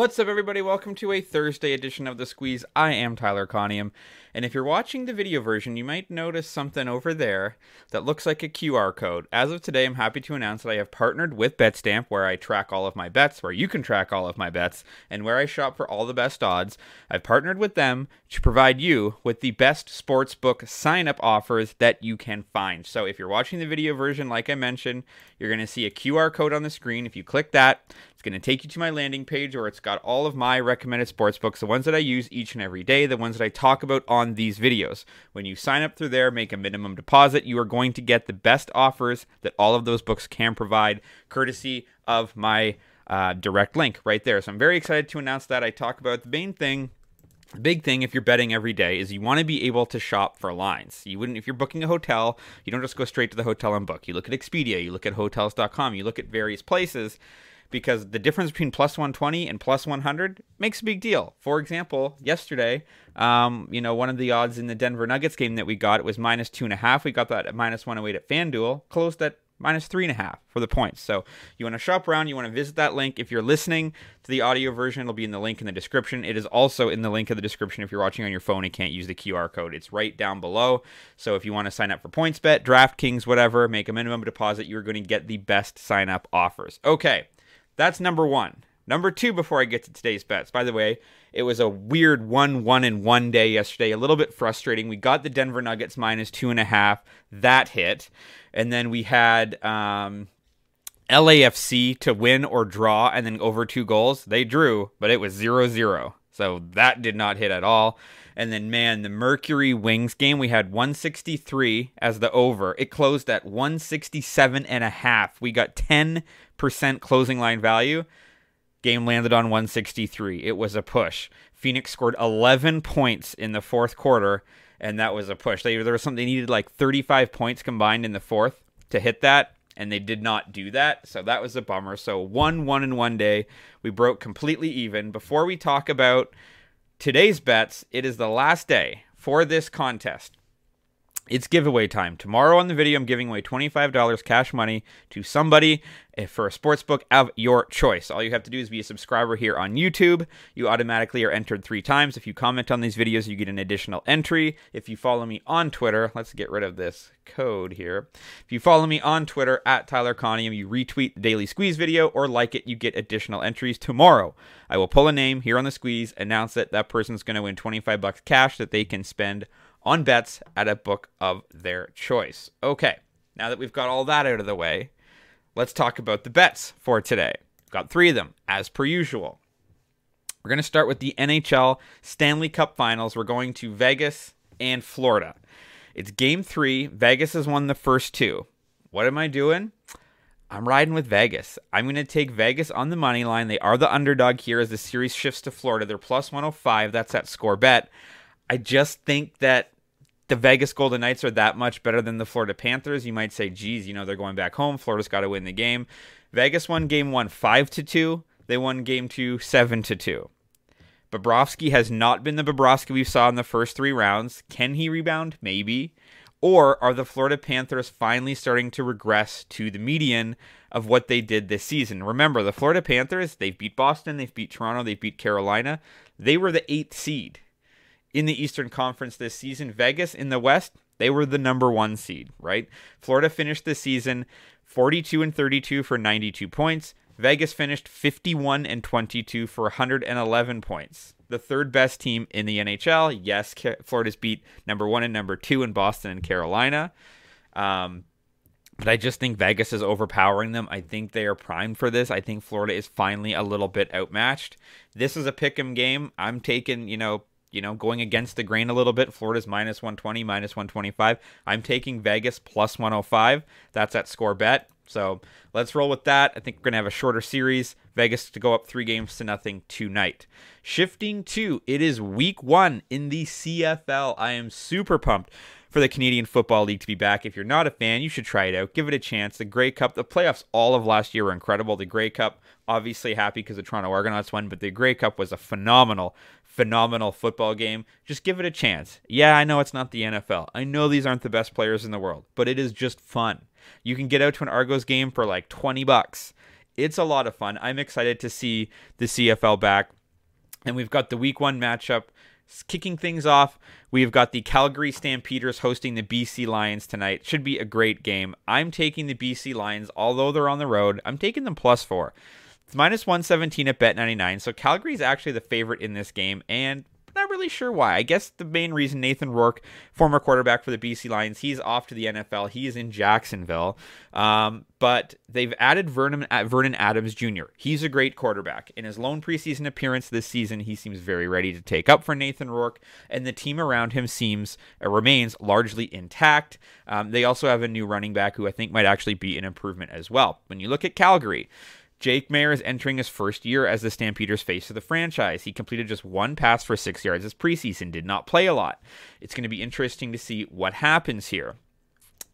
What's up, everybody? Welcome to a Thursday edition of The Squeeze. I am Tyler Conium, and if you're watching the video version, you might notice something over there that looks like a QR code. As of today, I'm happy to announce that I have partnered with BetStamp, where I track all of my bets, where you can track all of my bets, and where I shop for all the best odds. I've partnered with them to provide you with the best sportsbook sign up offers that you can find. So if you're watching the video version, like I mentioned, you're going to see a QR code on the screen. If you click that, it's going to take you to my landing page where it's got all of my recommended sports books, the ones that I use each and every day, the ones that I talk about on these videos. When you sign up through there, make a minimum deposit, you are going to get the best offers that all of those books can provide, courtesy of my uh, direct link right there. So I'm very excited to announce that. I talk about the main thing the big thing if you're betting every day is you want to be able to shop for lines. You wouldn't if you're booking a hotel, you don't just go straight to the hotel and book. You look at Expedia, you look at hotels.com, you look at various places because the difference between plus 120 and plus 100 makes a big deal. For example, yesterday, um, you know, one of the odds in the Denver Nuggets game that we got it was minus two and a half. We got that at minus 108 at FanDuel, closed at minus three and a half for the points. So you want to shop around, you want to visit that link. If you're listening to the audio version, it'll be in the link in the description. It is also in the link of the description if you're watching on your phone and can't use the QR code. It's right down below. So if you want to sign up for PointsBet, DraftKings, whatever, make a minimum deposit, you're going to get the best sign up offers. Okay. That's number one. Number two, before I get to today's bets, by the way, it was a weird one, one, and one day yesterday. A little bit frustrating. We got the Denver Nuggets minus two and a half. That hit. And then we had um, LAFC to win or draw and then over two goals. They drew, but it was 0 0. So that did not hit at all. And then, man, the Mercury Wings game, we had 163 as the over. It closed at 167 and a half. We got 10 percent closing line value. Game landed on 163. It was a push. Phoenix scored 11 points in the fourth quarter, and that was a push. They, there was something they needed like 35 points combined in the fourth to hit that, and they did not do that. So that was a bummer. So one, one in one day. We broke completely even. Before we talk about today's bets, it is the last day for this contest it's giveaway time. Tomorrow on the video, I'm giving away $25 cash money to somebody eh, for a sports book of your choice. All you have to do is be a subscriber here on YouTube. You automatically are entered three times. If you comment on these videos, you get an additional entry. If you follow me on Twitter, let's get rid of this code here. If you follow me on Twitter at Tyler Conium, you retweet the Daily Squeeze video or like it, you get additional entries. Tomorrow, I will pull a name here on the Squeeze, announce that that person's going to win 25 bucks cash that they can spend on bets at a book of their choice. Okay, now that we've got all that out of the way, let's talk about the bets for today. Got three of them, as per usual. We're going to start with the NHL Stanley Cup Finals. We're going to Vegas and Florida. It's game three. Vegas has won the first two. What am I doing? I'm riding with Vegas. I'm going to take Vegas on the money line. They are the underdog here as the series shifts to Florida. They're plus 105. That's that score bet. I just think that the Vegas Golden Knights are that much better than the Florida Panthers. You might say, geez, you know, they're going back home. Florida's got to win the game. Vegas won game one five to two. They won game two seven to two. Bobrovsky has not been the Bobrovsky we saw in the first three rounds. Can he rebound? Maybe. Or are the Florida Panthers finally starting to regress to the median of what they did this season? Remember, the Florida Panthers, they've beat Boston, they've beat Toronto, they've beat Carolina. They were the eighth seed in the Eastern Conference this season. Vegas in the West, they were the number one seed, right? Florida finished the season 42 and 32 for 92 points. Vegas finished 51 and 22 for 111 points. The third best team in the NHL. Yes, Florida's beat number one and number two in Boston and Carolina. Um, but I just think Vegas is overpowering them. I think they are primed for this. I think Florida is finally a little bit outmatched. This is a pick 'em game. I'm taking, you know, you know, going against the grain a little bit. Florida's minus 120, minus 125. I'm taking Vegas plus 105. That's at score bet. So let's roll with that. I think we're going to have a shorter series. Vegas to go up three games to nothing tonight. Shifting to, it is week one in the CFL. I am super pumped for the Canadian Football League to be back. If you're not a fan, you should try it out. Give it a chance. The Grey Cup, the playoffs all of last year were incredible. The Grey Cup, obviously happy because the Toronto Argonauts won, but the Grey Cup was a phenomenal, phenomenal football game. Just give it a chance. Yeah, I know it's not the NFL. I know these aren't the best players in the world, but it is just fun. You can get out to an Argos game for like 20 bucks. It's a lot of fun. I'm excited to see the CFL back. And we've got the week one matchup kicking things off. We've got the Calgary Stampeders hosting the BC Lions tonight. Should be a great game. I'm taking the BC Lions, although they're on the road. I'm taking them plus four. It's minus 117 at Bet99. So Calgary is actually the favorite in this game. And not really sure why. I guess the main reason Nathan Rourke, former quarterback for the BC Lions, he's off to the NFL. He is in Jacksonville. Um, but they've added Vernon, uh, Vernon Adams Jr. He's a great quarterback. In his lone preseason appearance this season, he seems very ready to take up for Nathan Rourke, and the team around him seems uh, remains largely intact. Um, they also have a new running back who I think might actually be an improvement as well. When you look at Calgary, Jake Maier is entering his first year as the Stampeders face of the franchise. He completed just one pass for six yards this preseason, did not play a lot. It's going to be interesting to see what happens here.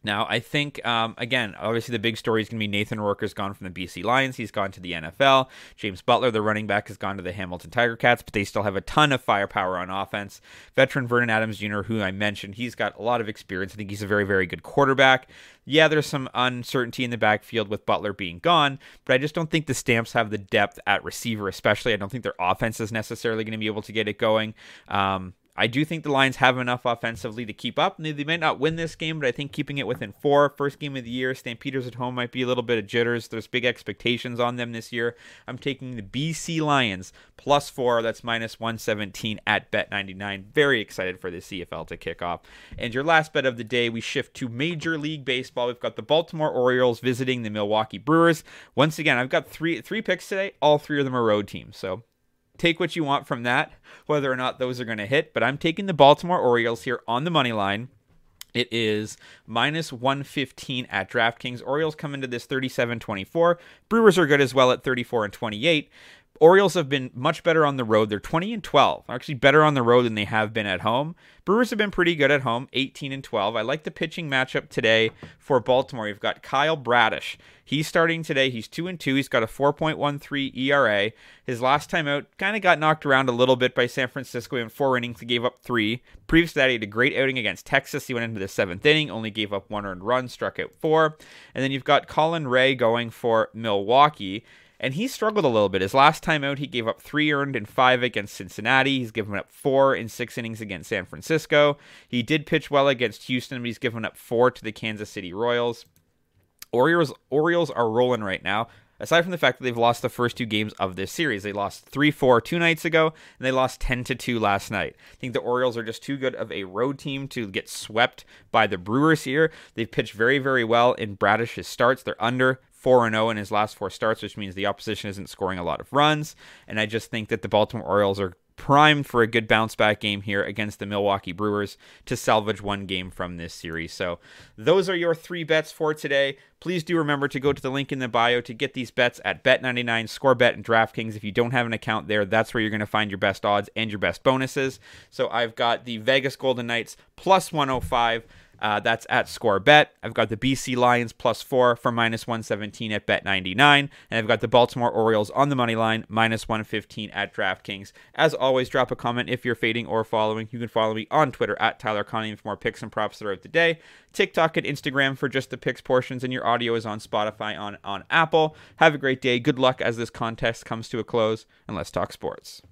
Now, I think, um, again, obviously the big story is going to be Nathan Rourke has gone from the BC Lions. He's gone to the NFL. James Butler, the running back, has gone to the Hamilton Tiger Cats, but they still have a ton of firepower on offense. Veteran Vernon Adams Jr., who I mentioned, he's got a lot of experience. I think he's a very, very good quarterback. Yeah, there's some uncertainty in the backfield with Butler being gone, but I just don't think the Stamps have the depth at receiver, especially. I don't think their offense is necessarily going to be able to get it going. Um, I do think the Lions have enough offensively to keep up. They might not win this game, but I think keeping it within four, first game of the year, Stampeders at home might be a little bit of jitters. There's big expectations on them this year. I'm taking the BC Lions plus four. That's minus 117 at Bet99. Very excited for the CFL to kick off. And your last bet of the day, we shift to Major League Baseball. We've got the Baltimore Orioles visiting the Milwaukee Brewers. Once again, I've got three three picks today. All three of them are road teams. So take what you want from that, whether or not those are going to hit. But I'm taking the Baltimore Orioles here on the money line. It is minus 115 at DraftKings. Orioles come into this 37 24. Brewers are good as well at 34 and 28. Orioles have been much better on the road. They're 20 and 12. Actually better on the road than they have been at home. Brewers have been pretty good at home, 18 and 12. I like the pitching matchup today for Baltimore. You've got Kyle Bradish. He's starting today. He's 2 and 2. He's got a 4.13 ERA. His last time out kind of got knocked around a little bit by San Francisco in four innings. He gave up 3. Previous to that, he had a great outing against Texas. He went into the 7th inning, only gave up one earned run, struck out 4. And then you've got Colin Rea going for Milwaukee and he struggled a little bit. His last time out, he gave up three earned and five against Cincinnati. He's given up four in six innings against San Francisco. He did pitch well against Houston, but he's given up four to the Kansas City Royals. Orioles Orioles are rolling right now. Aside from the fact that they've lost the first two games of this series, they lost 3 4 two nights ago, and they lost 10 to 2 last night. I think the Orioles are just too good of a road team to get swept by the Brewers here. They've pitched very, very well in Bradish's starts. They're under 4 0 in his last four starts, which means the opposition isn't scoring a lot of runs. And I just think that the Baltimore Orioles are primed for a good bounce back game here against the Milwaukee Brewers to salvage one game from this series. So, those are your three bets for today. Please do remember to go to the link in the bio to get these bets at Bet99, ScoreBet, and DraftKings. If you don't have an account there, that's where you're going to find your best odds and your best bonuses. So, I've got the Vegas Golden Knights plus 105. Uh, that's at score bet. I've got the BC Lions plus four for minus 117 at bet 99. And I've got the Baltimore Orioles on the money line minus 115 at DraftKings. As always, drop a comment if you're fading or following. You can follow me on Twitter at Tyler Conium for more picks and props throughout the day. TikTok and Instagram for just the picks portions. And your audio is on Spotify, on, on Apple. Have a great day. Good luck as this contest comes to a close. And let's talk sports.